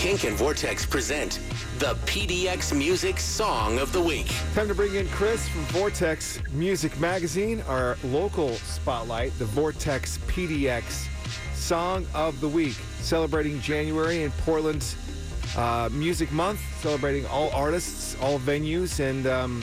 Kink and Vortex present the PDX Music Song of the Week. Time to bring in Chris from Vortex Music Magazine, our local spotlight, the Vortex PDX Song of the Week, celebrating January in Portland's uh, Music Month, celebrating all artists, all venues, and um,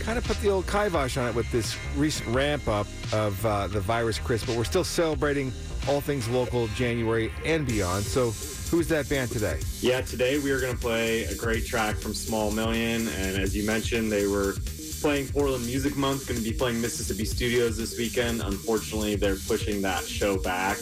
kind of put the old kibosh on it with this recent ramp up of uh, the virus, Chris. But we're still celebrating all things local January and beyond. So, who's that band today? Yeah, today we are going to play a great track from Small Million. And as you mentioned, they were playing Portland Music Month, going to be playing Mississippi Studios this weekend. Unfortunately, they're pushing that show back.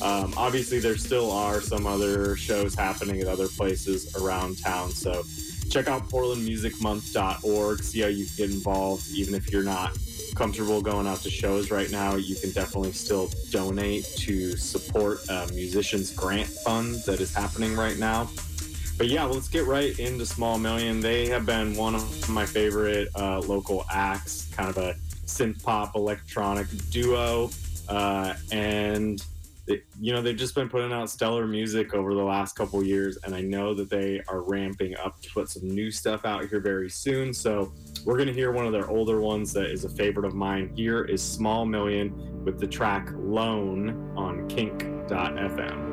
Um, obviously, there still are some other shows happening at other places around town. So check out portlandmusicmonth.org, see how you get involved, even if you're not comfortable going out to shows right now, you can definitely still donate to support musicians grant fund that is happening right now. But yeah, let's get right into Small Million. They have been one of my favorite uh, local acts, kind of a synth pop electronic duo. Uh, and you know they've just been putting out stellar music over the last couple years and i know that they are ramping up to put some new stuff out here very soon. So we're going to hear one of their older ones that is a favorite of mine here is small million with the track lone on kink.fm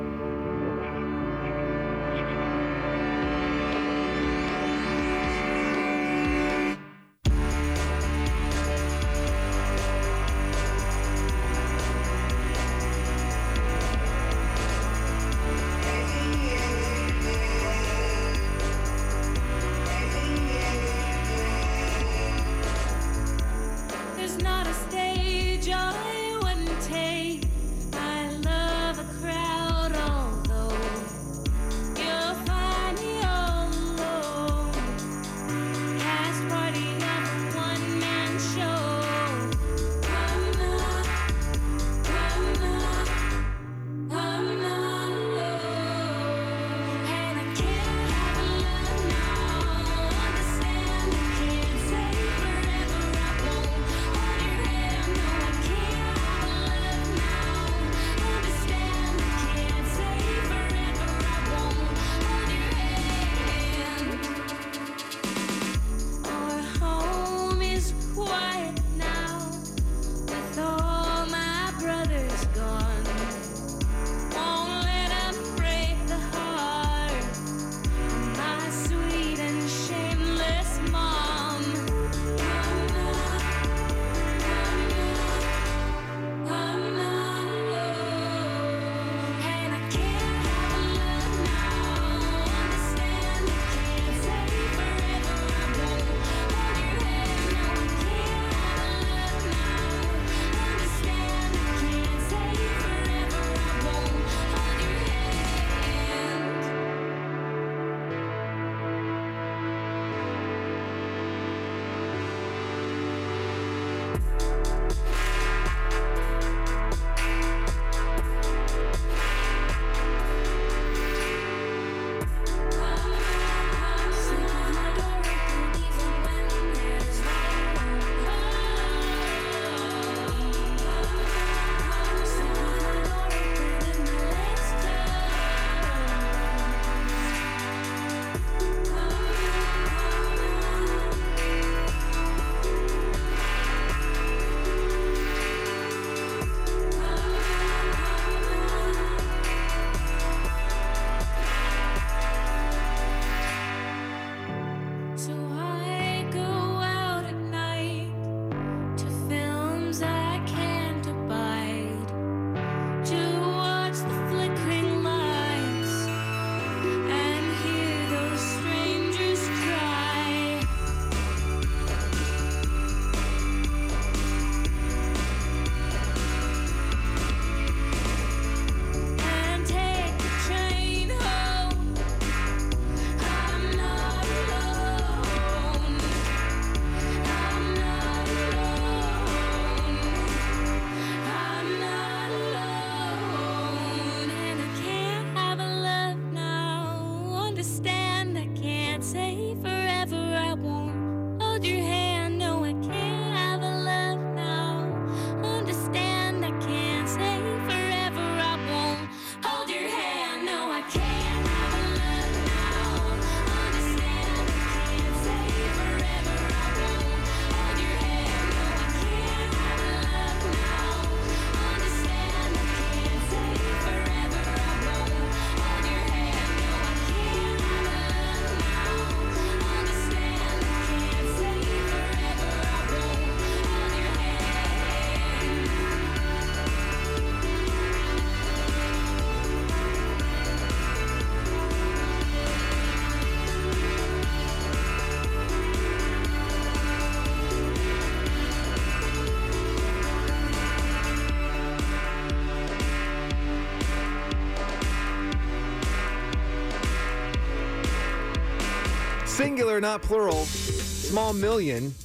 singular, not plural. Small Million.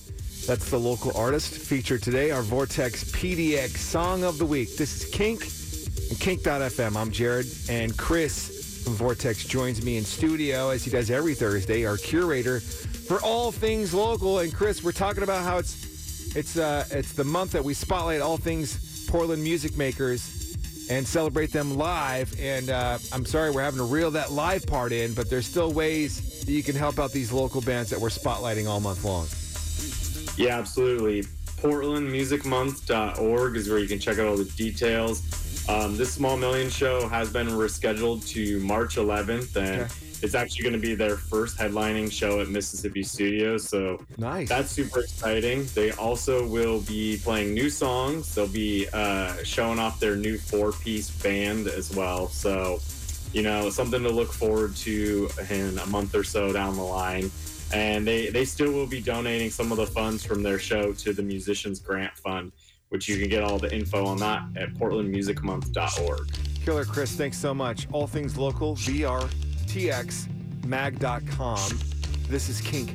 That's the local artist featured today, our Vortex PDX Song of the Week. This is Kink and Kink.fm. I'm Jared, and Chris from Vortex joins me in studio as he does every Thursday, our curator for all things local. And Chris, we're talking about how it's it's uh, it's the month that we spotlight all things Portland music makers and celebrate them live. And uh, I'm sorry we're having to reel that live part in, but there's still ways that you can help out these local bands that we're spotlighting all month long. Yeah, absolutely. PortlandMusicMonth.org is where you can check out all the details. Um, this Small Million show has been rescheduled to March 11th, and Okay. It's actually going to be their first headlining show at Mississippi Studios. So Nice. that's super exciting. They also will be playing new songs. They'll be uh, showing off their new four-piece band as well. So, you know, something to look forward to in a month or so down the line. And they, they still will be donating some of the funds from their show to the Musicians Grant Fund, which you can get all the info on that at portlandmusicmonth.org. Killer Chris, thanks so much. All things local, VRTXmag.com. This is Kink